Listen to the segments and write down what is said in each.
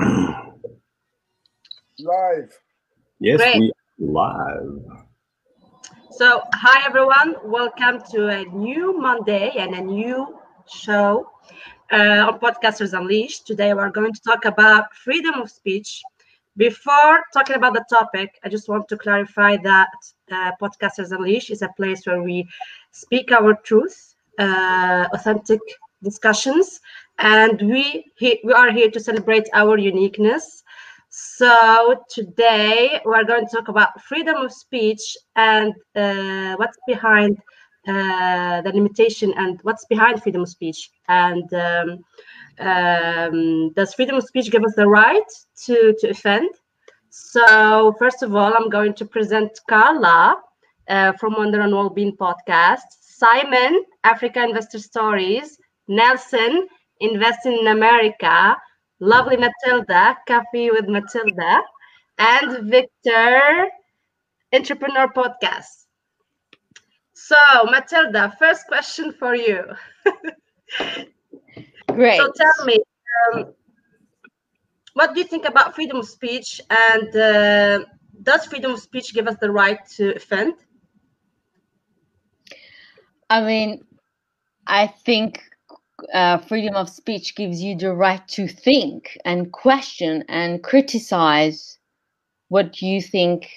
Live. Yes, Great. we live. So, hi everyone. Welcome to a new Monday and a new show uh, on Podcasters Unleashed. Today, we're going to talk about freedom of speech. Before talking about the topic, I just want to clarify that uh, Podcasters Unleashed is a place where we speak our truth, uh, authentic discussions, and we we are here to celebrate our uniqueness. So today we're going to talk about freedom of speech and uh, what's behind uh, the limitation and what's behind freedom of speech. And um, um, does freedom of speech give us the right to, to offend? So first of all, I'm going to present Carla uh, from Wonder and Wellbeing podcast, Simon, Africa Investor Stories, Nelson, Investing in America, lovely Matilda, Coffee with Matilda, and Victor, Entrepreneur Podcast. So, Matilda, first question for you. Great. So, tell me, um, what do you think about freedom of speech? And uh, does freedom of speech give us the right to offend? I mean, I think uh, freedom of speech gives you the right to think and question and criticize what you think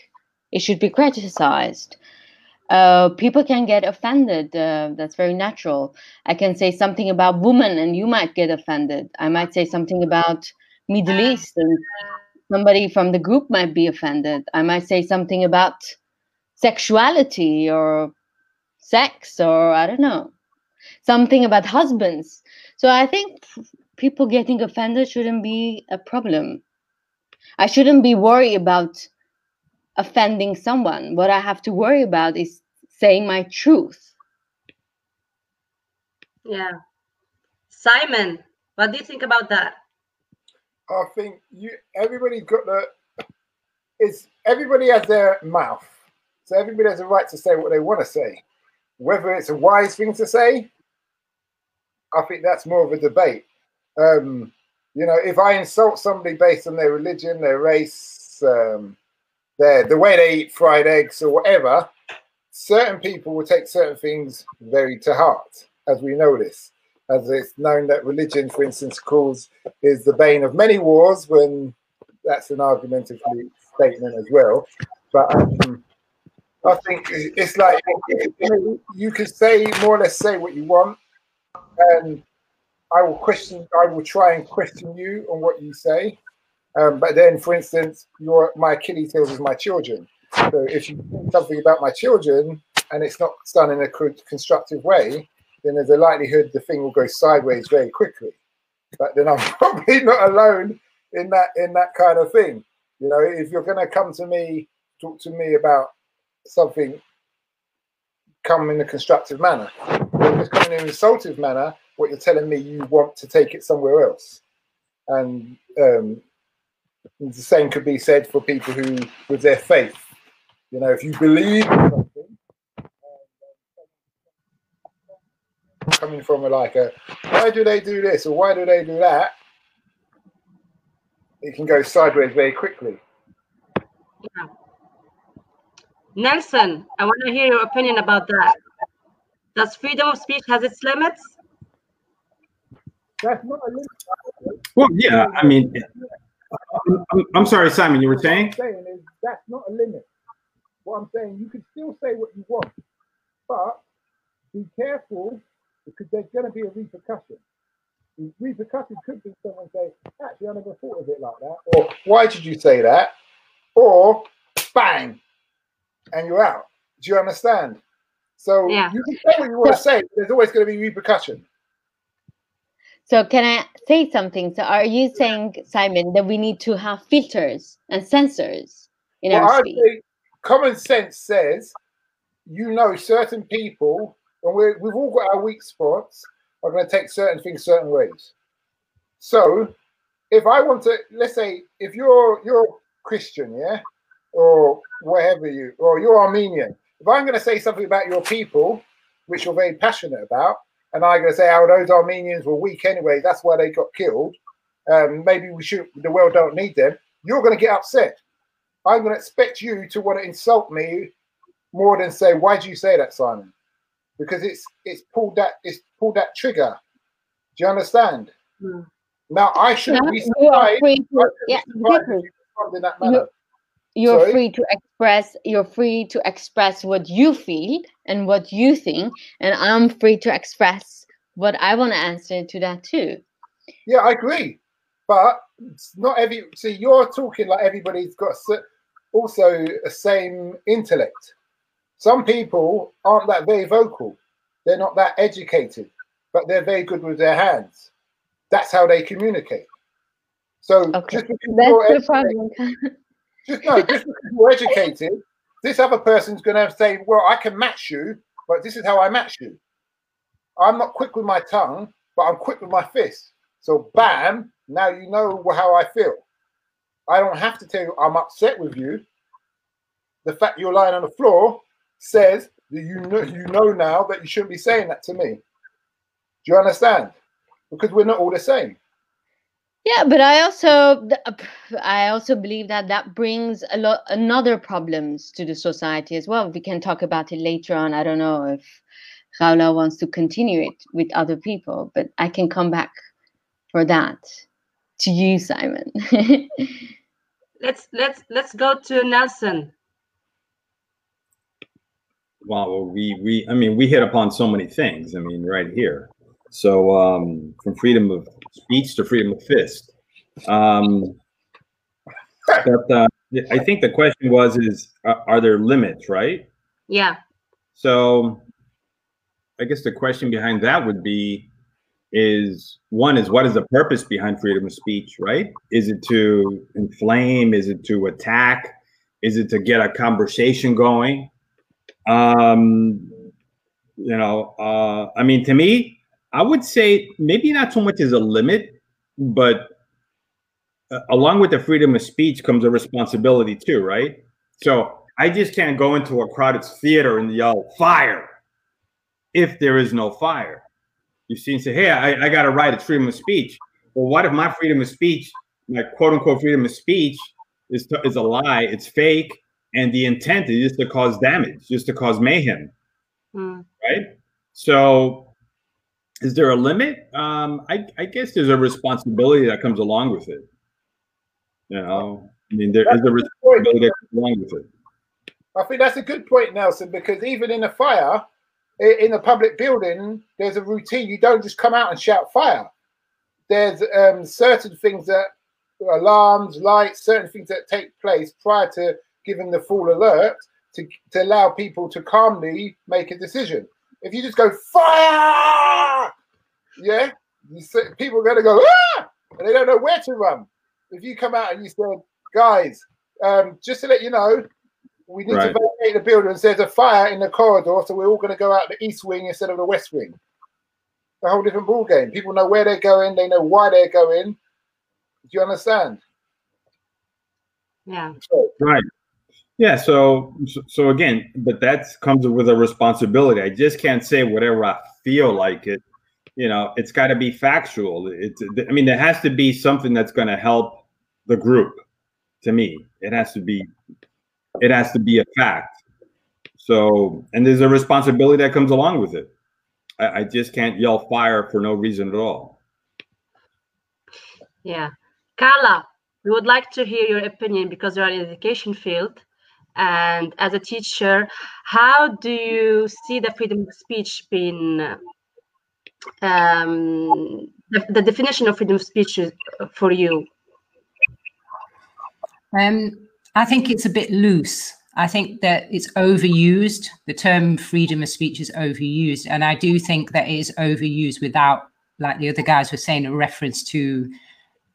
it should be criticized. Uh, people can get offended. Uh, that's very natural. I can say something about women, and you might get offended. I might say something about Middle East, and somebody from the group might be offended. I might say something about sexuality or sex, or I don't know something about husbands. So I think people getting offended shouldn't be a problem. I shouldn't be worried about offending someone. What I have to worry about is saying my truth. Yeah. Simon, what do you think about that? I think you everybody's got the it's everybody has their mouth. So everybody has a right to say what they want to say. Whether it's a wise thing to say, I think that's more of a debate. Um, you know, if I insult somebody based on their religion, their race, um, their the way they eat fried eggs or whatever, certain people will take certain things very to heart, as we know this. As it's known that religion, for instance, calls is the bane of many wars, when that's an argumentative statement as well. But um, I think it's like you can say more or less say what you want, and I will question. I will try and question you on what you say. Um, but then, for instance, your my Achilles heel is my children. So if you say something about my children and it's not done in a constructive way, then there's a likelihood the thing will go sideways very quickly. But then I'm probably not alone in that in that kind of thing. You know, if you're going to come to me, talk to me about something, come in a constructive manner. It's coming in an insultive manner, what you're telling me you want to take it somewhere else. And um, the same could be said for people who, with their faith, you know, if you believe in something, um, coming from a, like a, why do they do this or why do they do that? It can go sideways very quickly. Yeah. Nelson, I want to hear your opinion about that. Does freedom of speech has its limits? That's not a limit. Well, yeah, I mean, I'm, I'm- I'm sorry, Simon, you were What I'm saying? saying is that's not a limit. What I'm saying, you can still say what you want, but be careful because there's going to be a repercussion. The repercussion could be someone say, "Actually, I never thought of it like that," or "Why did you say that?" or "Bang," and you're out. Do you understand? So Yeah. you can say what you want to say, there's always going to be repercussion. So can I say something? So are you saying, Simon, that we need to have filters and censors in Well, our I speech? think common sense says, you know, certain people, and we're, we've all got our weak spots, are going to take certain things certain ways. So, if I want to, let's say, if you're you're Christian, yeah, or whatever you, or you're Armenian, if I'm going to say something about your people, which you're very passionate about, and I'm going to say, oh, those Armenians were weak anyway, that's why they got killed, um, maybe we should, the world don't need them, you're going to get upset. I'm going to expect you to want to insult me more than say, why do you say that, Simon? Because it's it's pulled that it's pulled that trigger. Do you understand? Mm. Now I shouldn't Yeah, be surprised. free to, I shouldn't yeah, be surprised Vicky, if you respond in that manner. you're Sorry? free to express you're free to express what you feel and what you think and i'm free to express what i want to answer to that too Yeah, I agree. But not every. See, you're talking like everybody's got also a same intellect. Some people aren't that very vocal. They're not that educated, but they're very good with their hands. That's how they communicate. So Okay. that's you're the problem just no, just because you're educated, this other person's going to say, "Well, I can match you, but this is how I match you." I'm not quick with my tongue, but I'm quick with my fist. So, bam! Now you know how I feel. I don't have to tell you I'm upset with you. The fact you're lying on the floor says that you know you know now that you shouldn't be saying that to me. Do you understand? Because we're not all the same. Yeah but i also uh, i also believe that that brings a lot another problems to the society as well we can talk about it later on i don't know if Raula wants to continue it with other people but i can come back for that to you simon Let's let's let's go to Nelson. Well, we we I mean we hit upon so many things. I mean, right here. So um, from freedom of speech to freedom of fist. Um, but uh, I think the question was: is are, are there limits, right? Yeah. So I guess the question behind that would be is one is what is the purpose behind freedom of speech, right? Is it to inflame? Is it to attack? Is it to get a conversation going? Um, you know, uh, I mean, to me, I would say maybe not so much as a limit, but uh, along with the freedom of speech comes a responsibility too, right? So I just can't go into a crowded theater and yell fire if there is no fire. You see, and say, hey, I, I got a right, it's freedom of speech. Well, what if my freedom of speech, my quote unquote freedom of speech, is, is a lie, it's fake, and the intent is just to cause damage, just to cause mayhem, Mm. right? So, is there a limit? Um, I, I guess there's a responsibility that comes along with it. You know, I mean, there is a responsibility that comes along with it. I think that's a good point, Nelson, because even in a fire, in a public building, there's a routine. You don't just come out and shout fire. There's um, certain things that alarms, lights, certain things that take place prior to giving the full alert to, to allow people to calmly make a decision. If you just go fire, yeah, you say, people are going to go ah, and they don't know where to run. If you come out and you said, guys, um, just to let you know, we need Right. to vacate the building. There's a fire in the corridor, so we're all going to go out the east wing instead of the west wing. A whole different ball game. People know where they're going. They know why they're going. Do you understand? Yeah. So, Right. Yeah. So, so- again, but that comes with a responsibility. I just can't say whatever I feel like it. You know, it's got to be factual. It's. I mean, there has to be something that's going to help the group. To me, it has to be. It has to be a fact. So, and there's a responsibility that comes along with it. I, I just can't yell fire for no reason at all. Yeah. Carla, we would like to hear your opinion because you're in the education field. And as a teacher, how do you see the freedom of speech being um, the, the definition of freedom of speech for you? Um, I think it's a bit loose. I think that it's overused. The term freedom of speech is overused. And I do think that it is overused without, like the other guys were saying, a reference to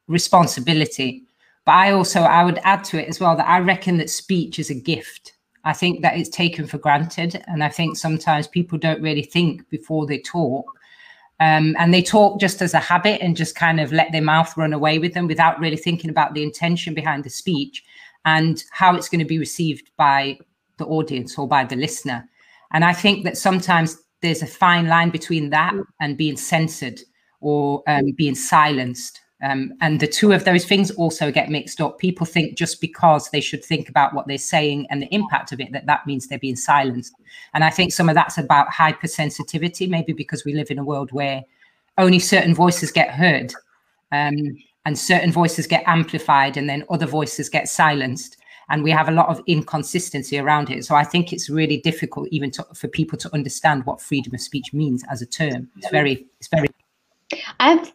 responsibility. But I also I would add to it as well that I reckon that speech is a gift. I think that it's taken for granted. And I think sometimes people don't really think before they talk. Um, and they talk just as a habit and just kind of let their mouth run away with them without really thinking about the intention behind the speech and how it's going to be received by the audience or by the listener. And I think that sometimes there's a fine line between that and being censored or um, being silenced. Um, and the two of those things also get mixed up. People think just because they should think about what they're saying and the impact of it, that that means they're being silenced. And I think some of that's about hypersensitivity, maybe because we live in a world where only certain voices get heard um, and certain voices get amplified and then other voices get silenced. And we have a lot of inconsistency around it. So I think it's really difficult even to, for people to understand what freedom of speech means as a term. It's very, it's very. I have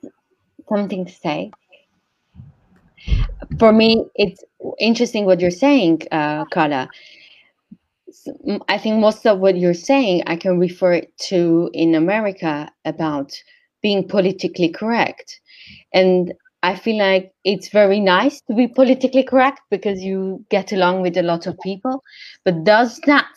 something to say. For me, it's interesting what you're saying, uh, Carla. I think most of what you're saying, I can refer to in America about being politically correct. And I feel like it's very nice to be politically correct because you get along with a lot of people. But does that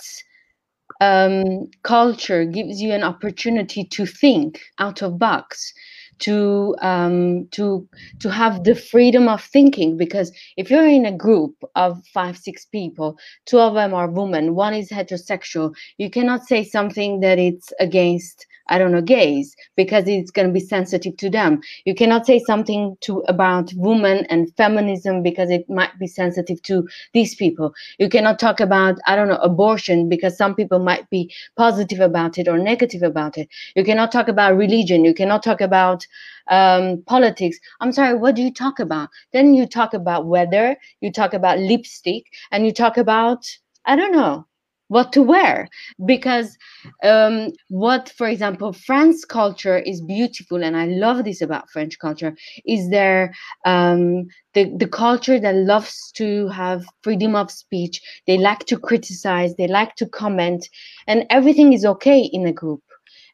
um, culture gives you an opportunity to think out of box? To um, to to have the freedom of thinking because if you're in a group of five six people two of them are women one is heterosexual you cannot say something that it's against I don't know, gays, because it's going to be sensitive to them. You cannot say something to about women and feminism because it might be sensitive to these people. You cannot talk about, I don't know, abortion because some people might be positive about it or negative about it. You cannot talk about religion. You cannot talk about um, politics. I'm sorry, what do you talk about? Then you talk about weather, you talk about lipstick, and you talk about, I don't know, what to wear. Because um, what for example french culture is beautiful and i love this about french culture is there um, the, the culture that loves to have freedom of speech. They like to criticize they like to comment and everything is okay in a group.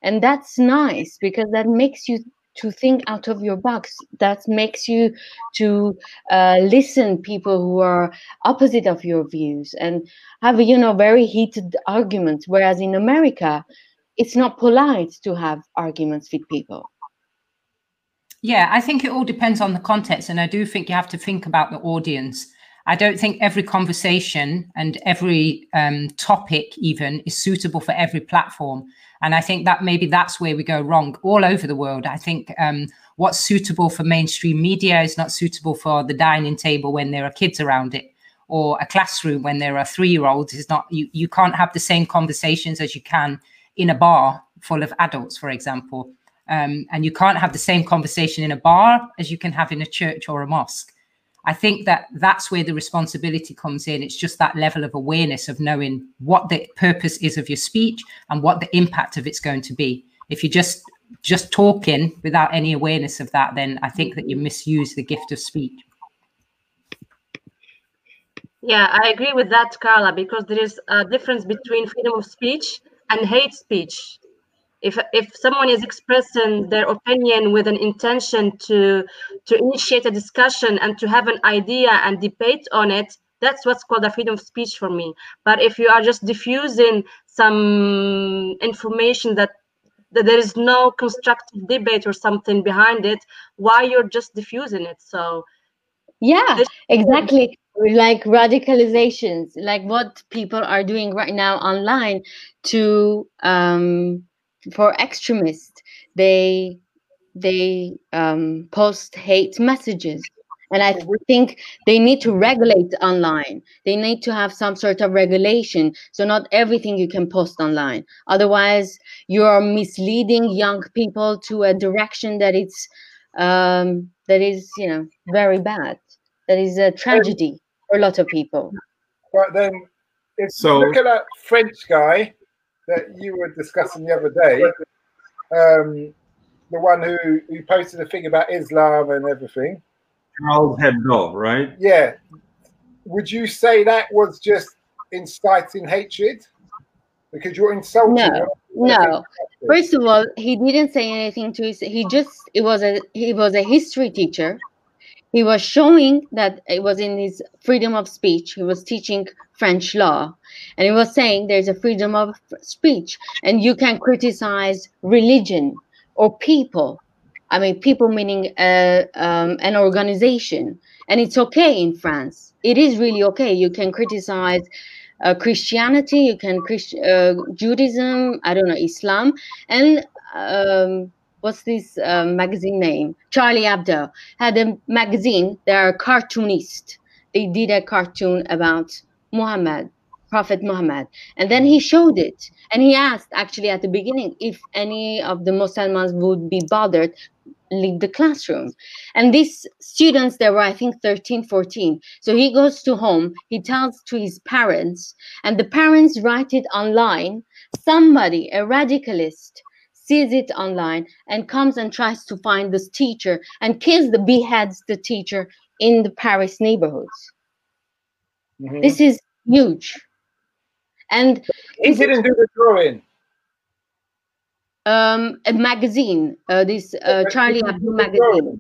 And that's nice because that makes you to think out of your box. That makes you to uh, listen people who are opposite of your views and have you know very heated arguments. Whereas in america it's not polite to have arguments with people. Yeah i think it all depends on the context and i do think you have to think about the audience I don't think every conversation and every um, topic even is suitable for every platform. And I think that maybe that's where we go wrong all over the world. I think um, what's suitable for mainstream media is not suitable for the dining table when there are kids around it or a classroom when there are three year olds is not you, you can't have the same conversations as you can in a bar full of adults for example um, and you can't have the same conversation in a bar as you can have in a church or a mosque I think that that's where the responsibility comes in. It's just that level of awareness of knowing what the purpose is of your speech and what the impact of it's going to be. If you're just just talking without any awareness of that, then I think that you misuse the gift of speech. Yeah, I agree with that, Carla, because there is a difference between freedom of speech and hate speech if if someone is expressing their opinion with an intention to to initiate a discussion and to have an idea and debate on it that's what's called a freedom of speech for me. But if you are just diffusing some information that, that there is no constructive debate or something behind it why you're just diffusing it? So yeah exactly. Like radicalizations like what people are doing right now online to um for extremists they they um, post hate messages. And i think they need to regulate online. They need to have some sort of regulation so not everything you can post online. Otherwise you are misleading young people to a direction that it's um, that is you know very bad. That is a tragedy for a lot of people. But then if so, you look at that french guy that you were discussing the other day, um, the one who, who posted a thing about Islam and everything. Charles Hebdo, right? Yeah. Would you say that was just inciting hatred? Because you're insulting. No, no. First of all, he didn't say anything to his. He just it was a he was a history teacher he was showing that it was in his freedom of speech. He was teaching French law, and he was saying there's a freedom of speech, and you can criticize religion or people. I mean, people meaning uh, um, an organization, and it's okay in France. It is really okay. You can criticize uh, Christianity, you can Christ- uh, Judaism, I don't know, Islam, and um, what's this uh, magazine name? Charlie Hebdo had a magazine. They're cartoonists. They did a cartoon about Muhammad, Prophet Muhammad, and then he showed it. And he asked actually at the beginning if any of the Muslims would be bothered leave the classroom. And these students, there were, I think, 13, 14. So he goes to home, he tells to his parents, and the parents write it online. Somebody, a radicalist, sees it online and comes and tries to find this teacher and kills the beheads the teacher in the Paris neighborhoods. Mm-hmm. This is huge. And he didn't do the drawing um, a magazine, uh, this uh, Charlie Hebdo magazine.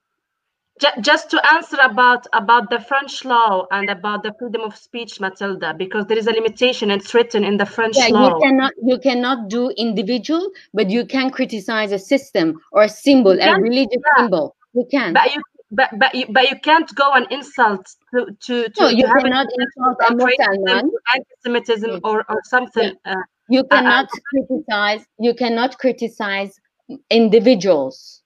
Just to answer about about the French law and about the freedom of speech, Matilda, because there is a limitation. It's written in the French yeah, law. You cannot you cannot do individual, but you can criticize a system or a symbol, a religious yeah. symbol. You can. But you but but you, but you can't go and insult to to, to no, you cannot insult a Muslim anti-Semitism or or something. Yeah. Uh, you cannot uh, criticize you cannot criticize individuals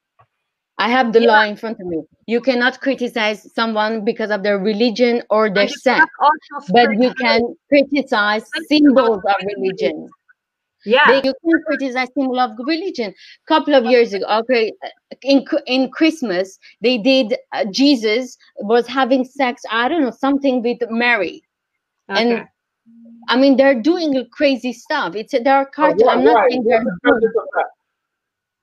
i have the yeah. law in front of me you cannot criticize someone because of their religion or their sex but you can criticize symbols of religion yeah they, you can criticize symbol of religion a couple of years ago okay in in christmas they did uh, jesus was having sex i don't know something with mary okay. and I mean, they're doing crazy stuff. It's there are cartoons. Oh, yeah, I'm not right. saying they're.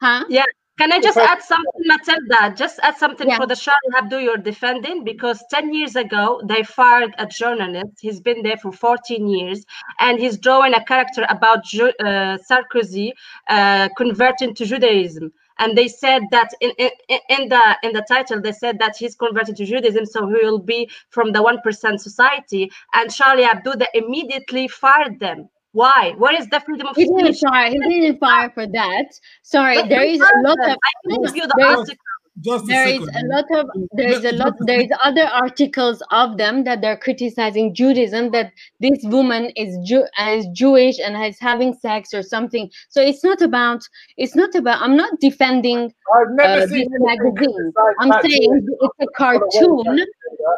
Huh? Yeah. Can I just add something, Matilda? Just add something yeah. for the Charlie Hebdo you're defending because 10 years ago they fired a journalist. He's been there for 14 years and he's drawing a character about uh, Sarkozy uh, converting to Judaism and they said that in, in, in the in the title they said that he's converted to judaism so he will be from the 1% society and charlie hebdo they immediately fired them why? What is the freedom of he speech? didn't fire he didn't fire for that. Sorry but there is a lot of i can give you the article. Just there is a lot of there is a lot there is other articles of them that they're criticizing Judaism that this woman is Jew is Jewish and is having sex or something. So it's not about it's not about I'm not defending I've never uh, these magazines. I'm saying it's a cartoon.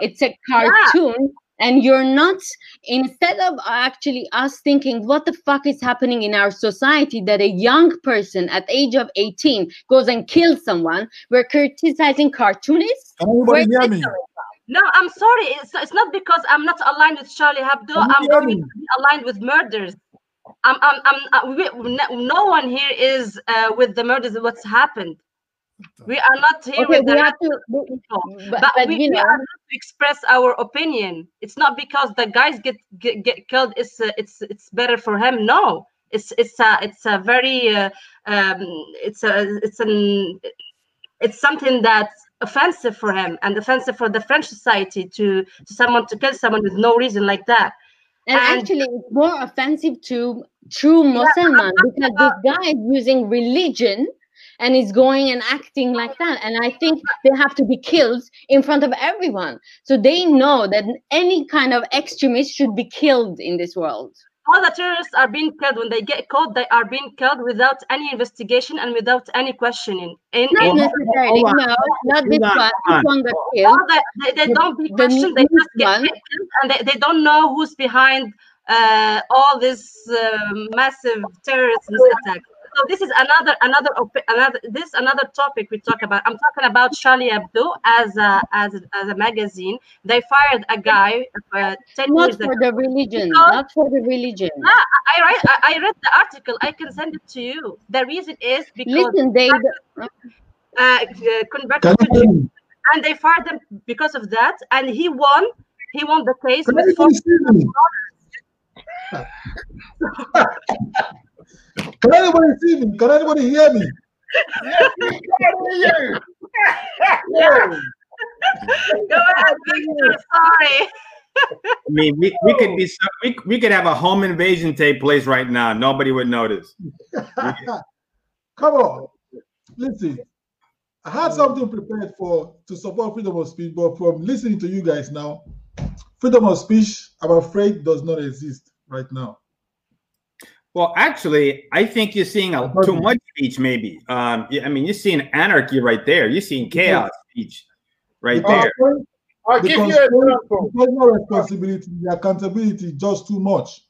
It's a cartoon and you're not instead of actually us thinking what the fuck is happening in our society that a young person at age of 18 goes and kills someone? We're criticizing cartoonists. No i'm sorry. It's, it's not because i'm not aligned with charlie hebdo. I'm going aligned with murders. I'm, I'm, I'm, uh, we, no one here is uh, with the murders of what's happened we are not here okay, with the have to, but, but, but we, you know, we are to express our opinion. It's not because the guys get get, get killed. It's uh, it's it's better for him. No, it's it's a it's a very uh, um, it's a it's an it's something that's offensive for him and offensive for the French society to to someone to kill someone with no reason like that. And, and actually, it's more offensive to true Muslim yeah, because this guy is using religion and is going and acting like that. And I think they have to be killed in front of everyone. So they know that any kind of extremist should be killed in this world. All the terrorists are being killed when they get caught. They are being killed without any investigation and without any questioning. In, not in, necessarily, no, not this one. This one got killed. They, they, don't be questioned. They just get killed, and they, they don't know who's behind uh, all this uh, massive terrorist attack so this is another another another this another topic we talk about. I'm talking about Charlie Hebdo as a as a, as a magazine. They fired a guy uh, ten not years for ago. the religion, because, not for the religion. Yeah, I, I read I, I, read the article. I can send it to you. The reason is because listen, they uh, uh, converted to and they fired him because of that, and he won. He won the case with four Can anybody see me? Can anybody hear me? yes, we can hear you. Go ahead, Victor. Sorry. I mean, we, we could be we, we could have a home invasion take place right now. Nobody would notice. Come on, listen. I had something prepared for to support freedom of speech, but from listening to you guys now, freedom of speech, I'm afraid, does not exist right now. Well, actually, I think you're seeing a, too much speech. Maybe. Um, I mean, you're seeing anarchy right there. You're seeing chaos speech right there. I'll the give you an example. personal responsibility, the accountability, just too much.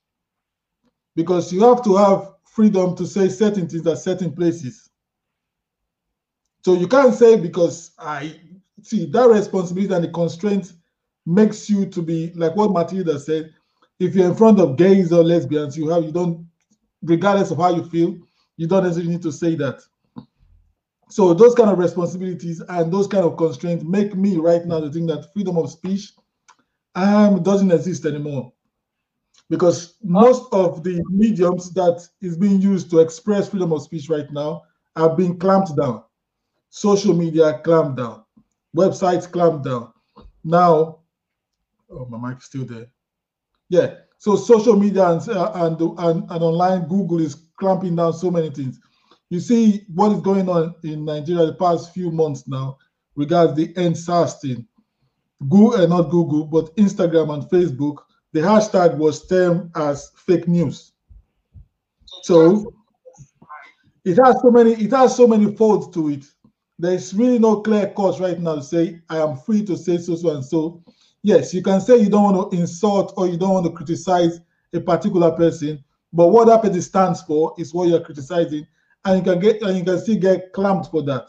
Because you have to have freedom to say certain things at certain places. So you can't say because I see that responsibility and the constraint makes you to be like what Matilda said. If you're in front of gays or lesbians, you have you don't, regardless of how you feel, you don't necessarily need to say that. So those kind of responsibilities and those kind of constraints make me right now to think that freedom of speech um doesn't exist anymore. Because most of the mediums that is being used to express freedom of speech right now are being clamped down. Social media clamped down, websites clamped down. Now, oh my mic is still there. Yeah. So social media and, uh, and and and online Google is clamping down so many things you see what is going on in Nigeria the past few months now regards the EndSARS thing. Google, uh, not Google, but Instagram and Facebook, the hashtag was termed as fake news. So it has so many, it has so many folds to it. There's really no clear cut right now to say I am free to say so so and so. Yes, you can say you don't want to insult or you don't want to criticize a particular person, but what that person stands for is what you're criticizing, and you can get and you can still get clamped for that.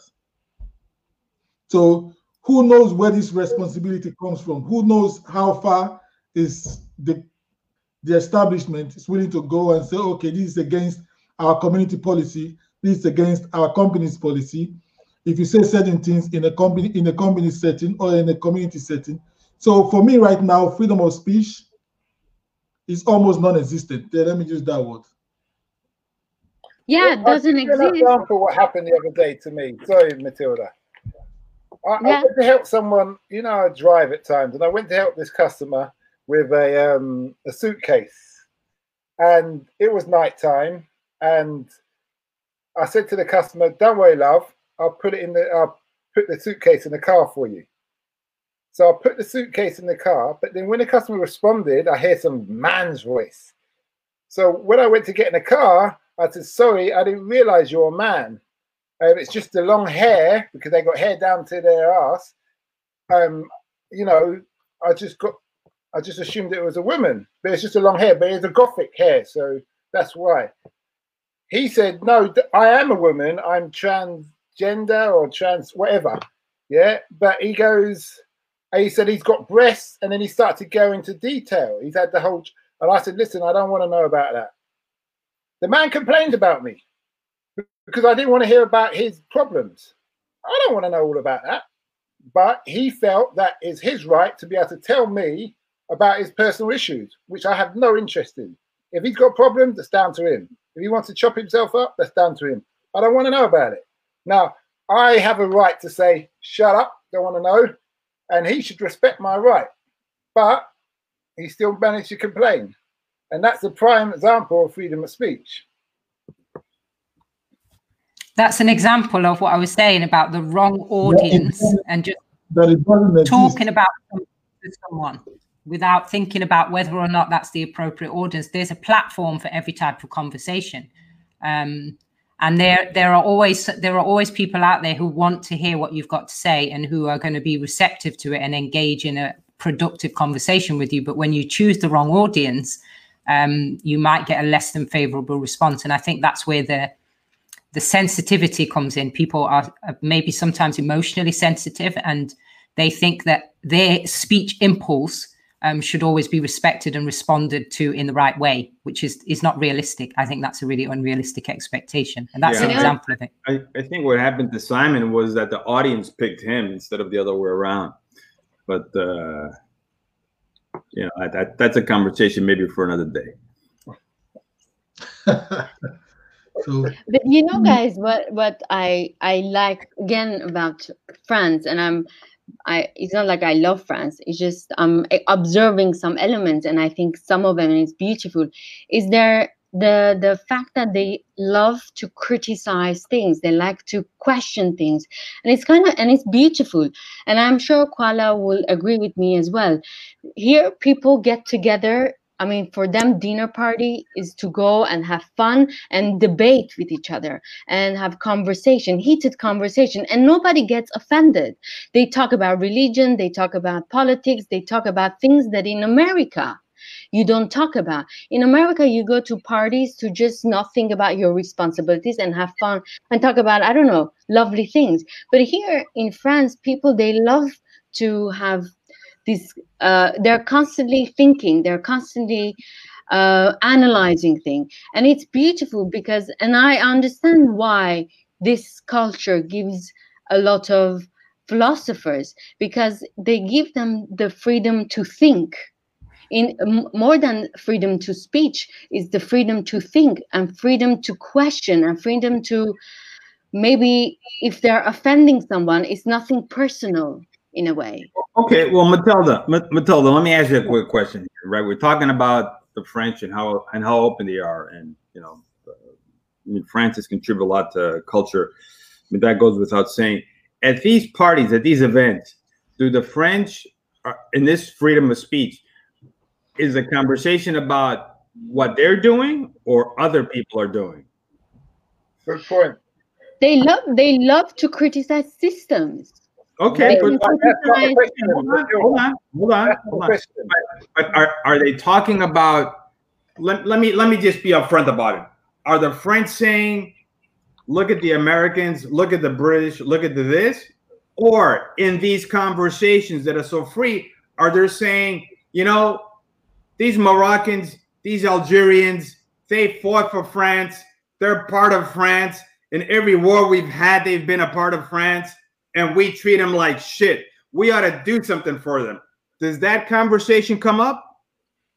So who knows where this responsibility comes from? Who knows how far is the the establishment is willing to go and say, okay, this is against our community policy, this is against our company's policy. If you say certain things in a company in a company setting or in a community setting. So for me right now, freedom of speech is almost non-existent. Let me use that word. Yeah, it doesn't I'll give you exist. An example what happened the other day to me. Sorry, Matilda. I, I Yeah. went to help someone. You know, I drive at times, and I went to help this customer with a um, a suitcase, and it was night time, and I said to the customer, "Don't worry, love. I'll put it in the. I'll put the suitcase in the car for you." So I put the suitcase in the car, but then when the customer responded, I hear some man's voice. So when I went to get in the car, I said, "Sorry, I didn't realize you're a man. Um, it's just the long hair because they got hair down to their ass. Um, you know, I just got, I just assumed it was a woman, but it's just a long hair, but it's a gothic hair, so that's why." He said, "No, I am a woman. I'm transgender or trans whatever." Yeah, but he goes, and he said he's got breasts, and then he started to go into detail. He's had the whole, and I said, "Listen, I don't want to know about that." The man complained about me because I didn't want to hear about his problems. I don't want to know all about that. But he felt that is his right to be able to tell me about his personal issues, which I have no interest in. If he's got problems, that's down to him. If he wants to chop himself up, that's down to him. I don't want to know about it. Now, I have a right to say, shut up, don't want to know. And he should respect my right. But he still managed to complain. And that's a prime example of freedom of speech. That's an example of what I was saying about the wrong audience and just That it doesn't exist. talking about someone without thinking about whether or not that's the appropriate audience. There's a platform for every type of conversation. Um, and there there are always there are always people out there who want to hear what you've got to say and who are going to be receptive to it and engage in a productive conversation with you. But when you choose the wrong audience um, you might get a less than favorable response. And i think that's where the the sensitivity comes in. People are maybe sometimes emotionally sensitive and they think that their speech impulse um, should always be respected and responded to in the right way, which is is not realistic. I think that's a really unrealistic expectation, and that's an example of it. I, I think what happened to Simon was that the audience picked him instead of the other way around. But uh, you know that- that that's a conversation maybe for another day. so But you know, guys, what what I I like again about France, and I'm I it's not like I love France. It's just I'm observing some elements, and I think some of them is beautiful. Is there the the fact that they love to criticize things, they like to question things, and it's kind of and it's beautiful. And I'm sure Kuala will agree with me as well. Here, people get together I mean, for them, dinner party is to go and have fun and debate with each other and have conversation, heated conversation, and nobody gets offended. They talk about religion, they talk about politics, they talk about things that in America you don't talk about. In America, you go to parties to just not think about your responsibilities and have fun and talk about, I don't know, lovely things. But here in France, people, they love to have this, uh, they're constantly thinking, they're constantly uh, analyzing things. And it's beautiful because, and I understand why this culture gives a lot of philosophers because they give them the freedom to think in more than freedom to speech is the freedom to think and freedom to question and freedom to maybe if they're offending someone it's nothing personal in a way Okay, well, Matilda, Matilda, let me ask you a quick question here, right? We're talking about the French and how and how open they are, and you know, uh, I mean, France has contributed a lot to culture. I mean, that goes without saying. At these parties, at these events, do the French, uh, in this freedom of speech, is a conversation about what they're doing or other people are doing? Good point. they love they love to criticize systems Okay, but can That's not the criticize- question. hold on, hold on, hold on, That's not the hold on. question. But are, are they talking about? Let, let me let me just be upfront about it. Are the French saying, "Look at the Americans, look at the British, look at the this," or in these conversations that are so free, are they saying, you know, these Moroccans, these Algerians, they fought for France, they're part of France. In every war we've had, they've been a part of France, and we treat them like shit. We ought to do something for them. Does that conversation come up?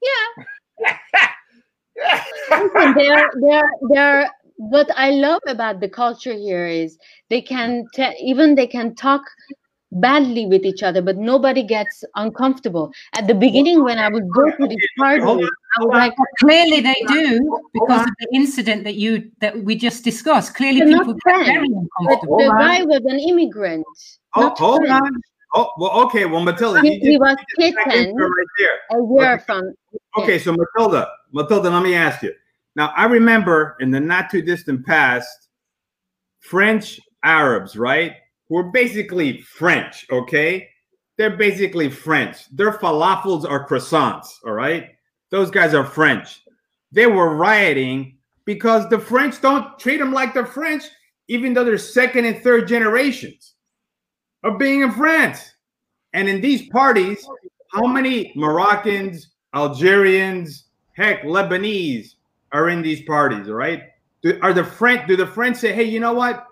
yeah Listen, they're they're they're what I love about the culture here is they can even they can talk badly with each other, but nobody gets uncomfortable. At the beginning, when I would go to these parties, I was like, Clearly, they do because of the incident that you that we just discussed. Clearly, They're people get very friends. but uncomfortable. the guy was an immigrant. Oh, hold French. on. Oh, well, okay. Well, Matilda, He, you he was you just back into it kitten right there. a year Okay. from. Okay, so Matilda, Matilda, let me ask you. Now, I remember in the not too distant past, French Arabs, right? Who are basically French, okay? They're basically French. Their falafels are croissants, all right? Those guys are French. They were rioting because the French don't treat them like the French, even though they're second and third generations of being in France. And in these parties, how many Moroccans, Algerians, heck, Lebanese are in these parties, all right? Do, are the French, do the French say, hey, you know what?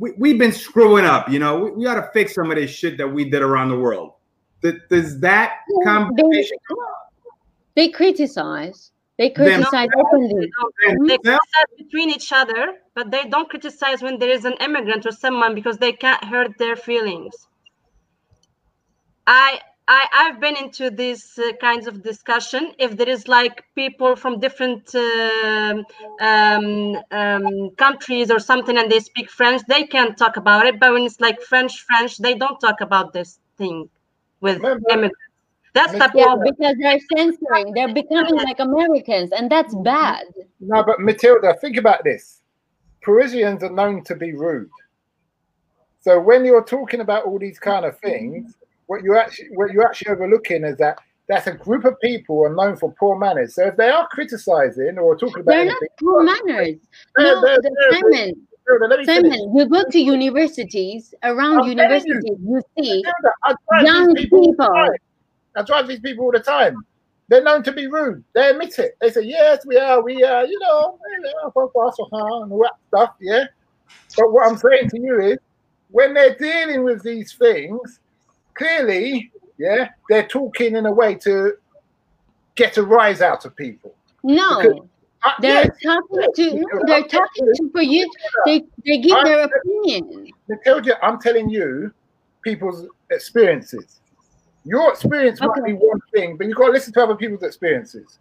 We, we've been screwing up, you know, we, we got to fix some of this shit that we did around the world. Th- does that Yeah, conversation They criticize. They criticize They openly. don't- They Yeah. criticize between each other, but they don't criticize when there is an immigrant or someone because they can't hurt their feelings. I I I've been into these uh, kinds of discussion. If there is like people from different um, um, um, countries or something and they speak French, they can talk about it. But when it's like French French, they don't talk about this thing with Remember- immigrants. That's the Miss- Yeah, because they're censoring. They're becoming like Americans, and that's bad. No, but Matilda, think about this. Parisians are known to be rude. So when you're talking about all these kind of things, what you actually what you're actually overlooking is that that's a group of people are known for poor manners. So if they are criticizing or talking about They're not poor manners. They're- No, they're- they're- Simon, Matilda, let me finish. Simon, you go to universities. Around I'm telling you. universities, you see Matilda, I drive young people. people. I drive these people all the time. They're known to be rude. They admit it. They say, "Yes, we are. We are. You know, you know, and all that stuff." Yeah. But what I'm saying to you is, when they're dealing with these things, clearly, yeah, they're talking in a way to get a rise out of people. no, Because- Uh, they're yes, talking to. No, they're talking to for you. They they give their opinion. Matilda, I'm telling you people's experiences. Your experience might be one thing, but you've got to listen to other people's experiences.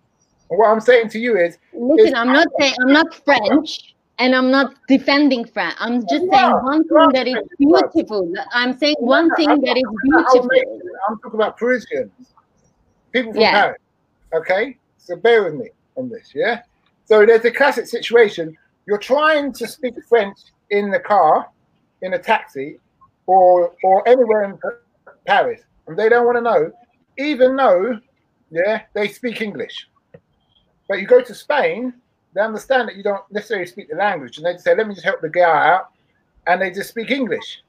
And what I'm saying to you is, Listen, I'm not saying I'm not French, and I'm not defending France. I'm just saying one thing that is beautiful. I'm saying one thing that is talking about our beautiful. I'm talking about Parisians, people from Yeah. Paris. Okay, So bear with me on this, yeah? So there's a classic situation. You're trying to speak French in the car, in a taxi, or or anywhere in Paris, and they don't want to know, even though, yeah, they speak English. But you go to Spain, they understand that you don't necessarily speak the language, and they say, "Let me just help the guy out," and they just speak English.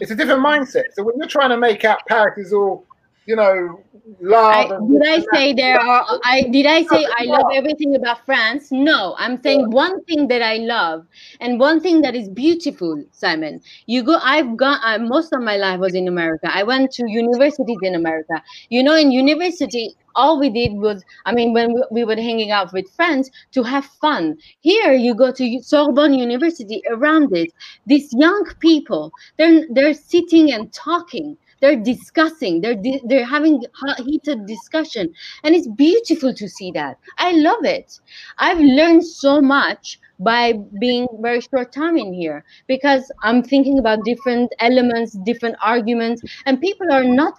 It's a different mindset. So when you're trying to make out Paris is all you know, love. I, did I say there are? I did I say I love everything about France? No, I'm saying one thing that I love and one thing that is beautiful, Simon. You go. I've gone. I, most of my life was in America. I went to universities in America. You know, in university, all we did was, I mean, when we, we were hanging out with friends to have fun. Here, you go to Sorbonne University. Around it, these young people, they're they're sitting and talking they're discussing they're they're having heated discussion and it's beautiful to see that. I love it. I've learned so much by being very short time in here because i'm thinking about different elements different arguments and people are not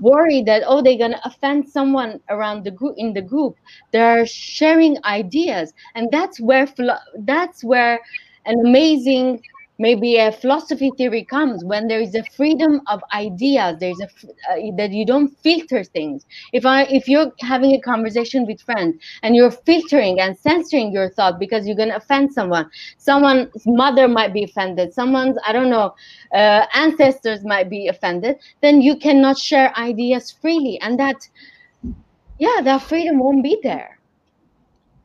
worried that oh they're going to offend someone around the group in the group. They're sharing ideas and that's where that's where an amazing maybe a philosophy theory comes when there is a freedom of ideas. There's a uh, that you don't filter things. If i if you're having a conversation with friends and you're filtering and censoring your thought because you're going to offend someone someone's mother might be offended someone's i don't know uh, ancestors might be offended then you cannot share ideas freely. And that yeah that freedom won't be there.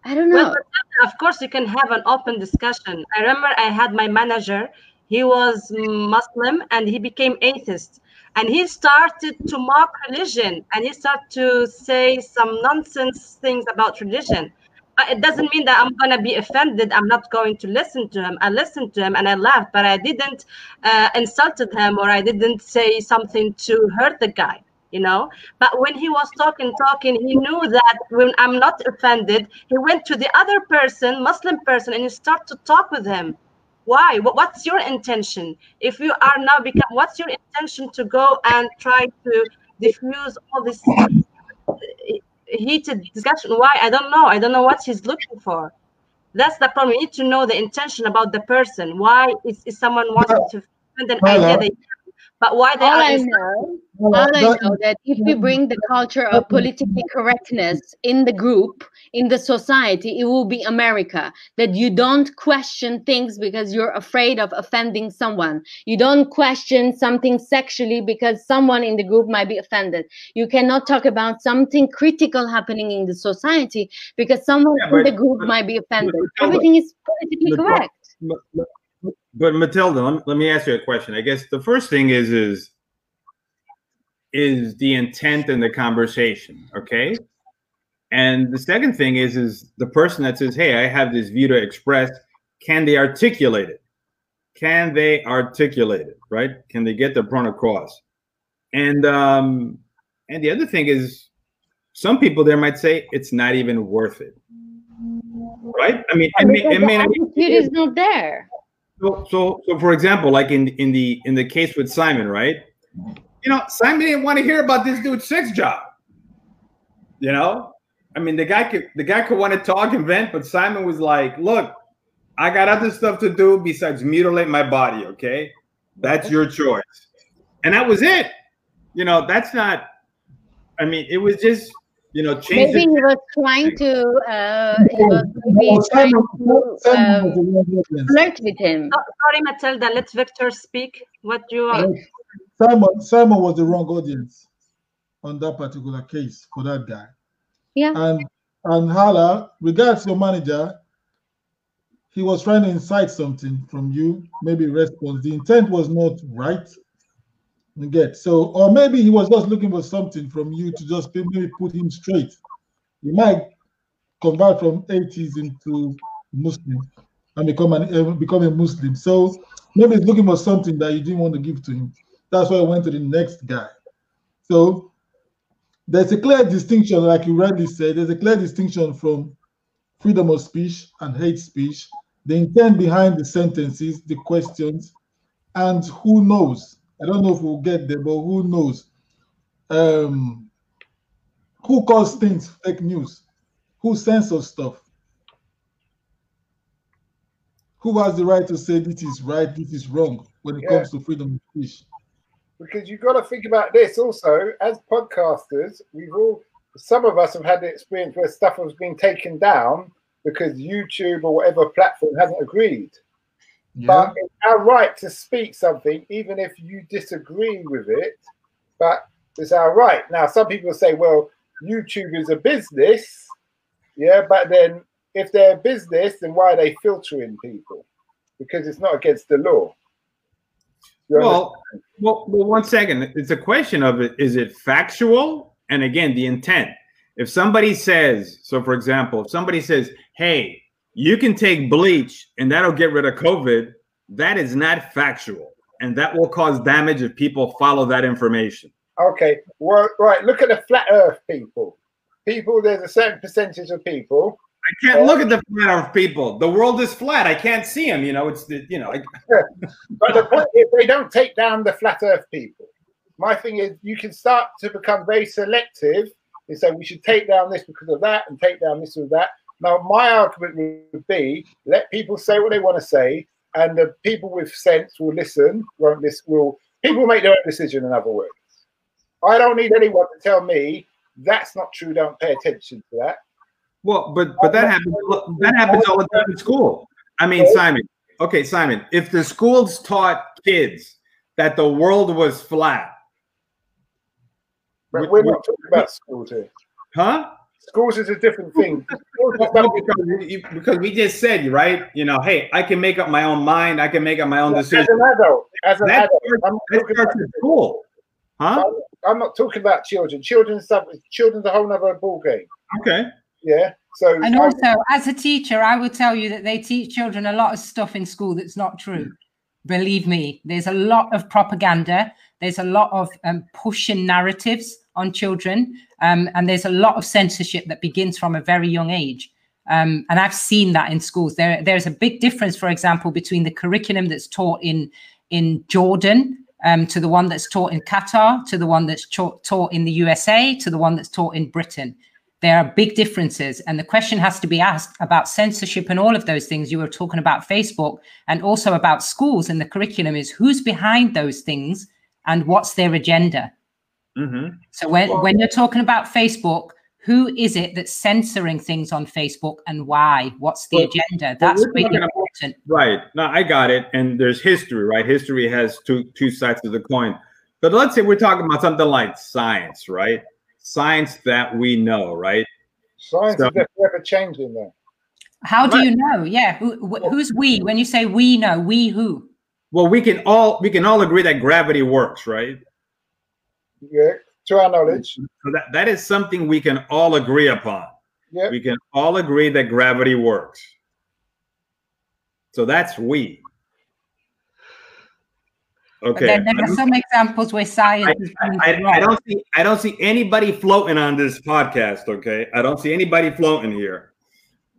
I don't know. well, of course you can have an open discussion. I remember i had my manager. He was muslim and he became atheist. And he started to mock religion and he started to say some nonsense things about religion. But it doesn't mean that i'm going to be offended. I'm not going to listen to him. I listened to him and i laughed but i didn't uh, insulted him or i didn't say something to hurt the guy you know? But when he was talking talking he knew that when i'm not offended he went to the other person muslim person and he started to talk with him. Why? What's your intention? If you are now become what's your intention to go and try to diffuse all this heated discussion? Why? I don't know. I don't know what he's looking for. That's the problem. You need to know the intention about the person. Why is, is someone wanting to defend an idea that but why they all are I know, all I know that if we bring the culture of politically correctness in the group, in the society, it will be America. That you don't question things because you're afraid of offending someone. You don't question something sexually because someone in the group might be offended. You cannot talk about something critical happening in the society because someone Yeah, in the group but- might be offended. but- Everything is politically but- correct. But Matilda, let me, let me ask you a question. I guess the first thing is is is the intent and the conversation, okay? And the second thing is is the person that says, "Hey, I have this view to express." Can they articulate it? Can they articulate it? Right? Can they get their point across? And um, and the other thing is, some people there might say it's not even worth it. Right? I mean, it not attitude is not there. So, so, so for example, like in in the in the case with Simon, right? You know, Simon didn't want to hear about this dude's sex job. You know, I mean, the guy could the guy could want to talk and vent, but Simon was like, "Look, I got other stuff to do besides mutilate my body. Okay, that's your choice." And that was it. You know, that's not. I mean, it was just you know change. Maybe the- he was trying to. Uh, he was maybe No, trying to um, was the wrong audience. flirt with him. So- sorry matilda let victor speak what you are Simon, Simon was the wrong audience on that particular case for that guy. Yeah. And and Hala, regards your manager, he was trying to incite something from you, maybe response. The intent was not right. Get so, or maybe he was just looking for something from you to just maybe put him straight. He might convert from atheism to Muslim and become an uh, become a Muslim. So maybe he's looking for something that you didn't want to give to him. That's why I went to the next guy. So there's a clear distinction, like you rightly said, there's a clear distinction from freedom of speech and hate speech, the intent behind the sentences, the questions, and who knows. I don't know if we'll get there, but who knows? Um, who calls things fake news? who censors stuff? Who has the right to say this is right, this is wrong when it Yeah. comes to freedom of speech? because you've got to think about this also as podcasters we've all some of us have had the experience where stuff has been taken down because youtube or whatever platform hasn't agreed Yeah. but it's our right to speak something even if you disagree with it but it's our right now some people say well youtube is a business yeah but then if they're a business then why are they filtering people because it's not against the law Well, well, well, one second. It's a question of it. Is it factual? And again, the intent. If somebody says, so for example, if somebody says, hey, you can take bleach and that'll get rid of COVID, that is not factual. And that will cause damage if people follow that information. Okay, well, right. Look at the flat Earth people. People, there's a certain percentage of people. I can't look at the flat earth people. The world is flat. I can't see them. You know, it's the, you know, I, But the point is, they don't take down the flat Earth people. My thing is, you can start to become very selective and say we should take down this because of that and take down this or that. Now, my argument would be let people say what they want to say, and the people with sense will listen. Won't listen? Will people make their own decision? In other words, I don't need anyone to tell me that's not true. Don't pay attention to that. Well, but but that happens that happens all the time in school. I mean, Simon. Okay, Simon. If the schools taught kids that the world was flat, But Would- we're not talking about schools here. huh? Schools is a different thing. Schools is Well, something- because, you- because we just said, right? You know, hey, I can make up my own mind. I can make up my own as decision. an adult, as an That adult, starts, I'm not, that talking starts about, at school, huh? I'm not talking about children. Children's stuff. Children's a whole nother ball game. Okay. Yeah. So And I- also, as a teacher, I will tell you that they teach children a lot of stuff in school that's not true. Believe me, there's a lot of propaganda. There's a lot of um, pushing narratives on children, um, and there's a lot of censorship that begins from a very young age. Um, and I've seen that in schools. There, there's a big difference, for example, between the curriculum that's taught in in Jordan um, to the one that's taught in Qatar, to the one that's taught, taught in the USA, to the one that's taught in Britain. There are big differences, and the question has to be asked about censorship and all of those things. You were talking about Facebook and also about schools and the curriculum is who's behind those things and what's their agenda. Mm-hmm. So when, when you're talking about Facebook, who is it that's censoring things on Facebook and why? What's the Well, agenda? That's we're really talking about- important. Right. No, I got it. And there's history, right? History has two two sides of the coin. But let's say we're talking about something like science, right? Science that we know, right? science So- is forever changing there. How do Right. you know? Yeah, who, wh- who's we? When you say we know, we who? Well, we can all we can all agree that gravity works, right? Yeah. To our knowledge. So that, that is something we can all agree upon. Yeah. We can all agree that gravity works. So that's we. But Okay. then there are some examples where science is I, I. I don't see I don't see anybody floating on this podcast. Okay, I don't see anybody floating here.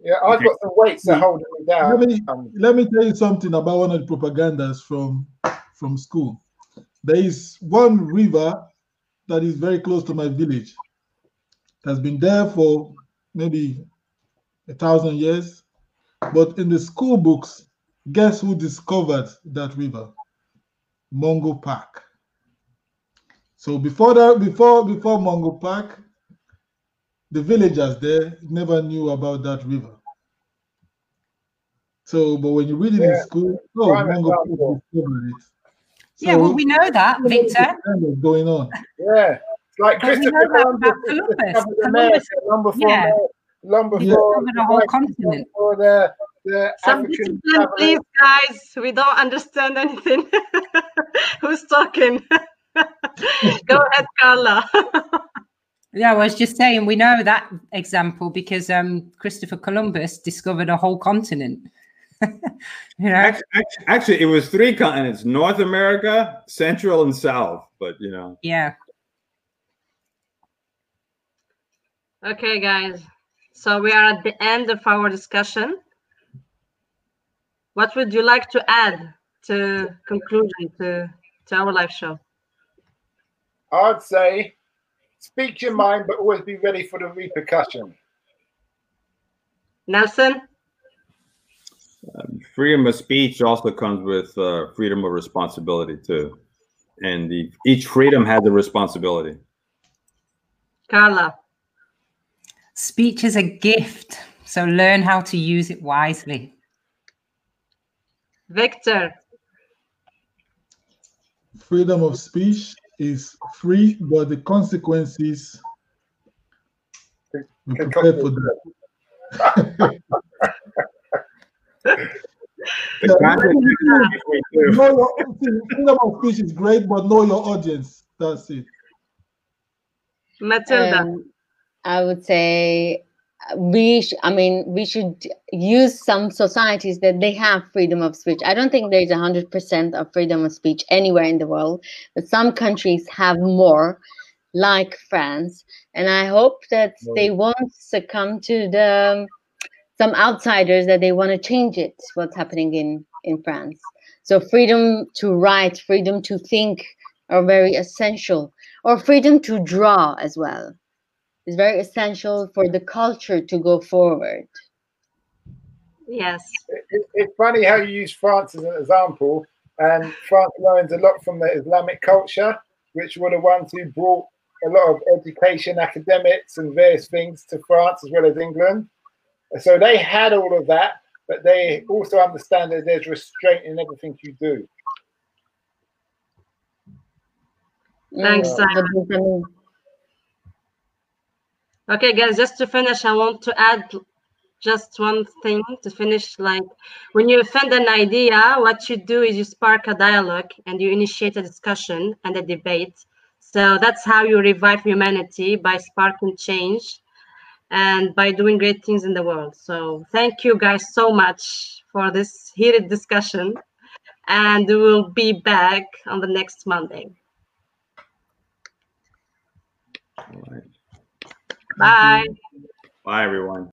Yeah. I've Okay. got some weights that holding me down. Let me Um, let me tell you something about one of the propagandas from from school. There is one river that is very close to my village. It has been there for maybe a thousand years. But in the school books, guess who discovered that river? Mungo Park. So before that, before before Mungo Park, the villagers there never knew about that river. So, but when you read it in school, oh, Mungo Park discovered it. Yeah, well, we know that, Victor. What's going on? yeah. It's like But we Christopher know Columbus about Columbus. discovered Columbus- America long before yeah. long before He discovered a whole continent. For the the Some discipline, please, guys. We don't understand anything. Who's talking? Go ahead, Carla. Yeah, I was just saying we know that example because um, Christopher Columbus discovered a whole continent. you know, Actually, actually, it was three continents: North America, Central, and South. But you know, yeah. Okay, guys. So we are at the end of our discussion. What would you like to add to conclusion to, to our live show? I'd say speak your mind, but always be ready for the repercussion. Nelson? Um, freedom of speech also comes with uh, freedom of responsibility too, and the, each freedom has a responsibility. Carla? Speech is a gift, so learn how to use it wisely. Victor? Freedom of speech is free, but the consequences be Can for that. The consequences are free too. Know your, see, freedom of speech is great, but know your audience. That's it. Matilda? Um, I would say we, sh- I mean, we should use some societies that they have freedom of speech. I don't think there's a hundred percent of freedom of speech anywhere in the world, but some countries have more, like France. And I hope that they won't succumb to the some outsiders that they want to change it. What's happening in in France? So freedom to write, freedom to think are very essential, or freedom to draw as well is very essential for the culture to go forward. Yes. it, it's funny how you use France as an example, and France learns a lot from the Islamic culture, which were the ones who brought a lot of education, academics, and various things to France as well as England. So they had all of that, but they also understand that there's restraint in everything you do. Thanks, Simon. Okay, guys, just to finish, I want to add just one thing to finish. Like when you offend an idea, what you do is you spark a dialogue and you initiate a discussion and a debate. So that's how you revive humanity by sparking change and by doing great things in the world. So thank you guys so much for this heated discussion. And we will be back on the next Monday. All right. Bye. Bye, everyone.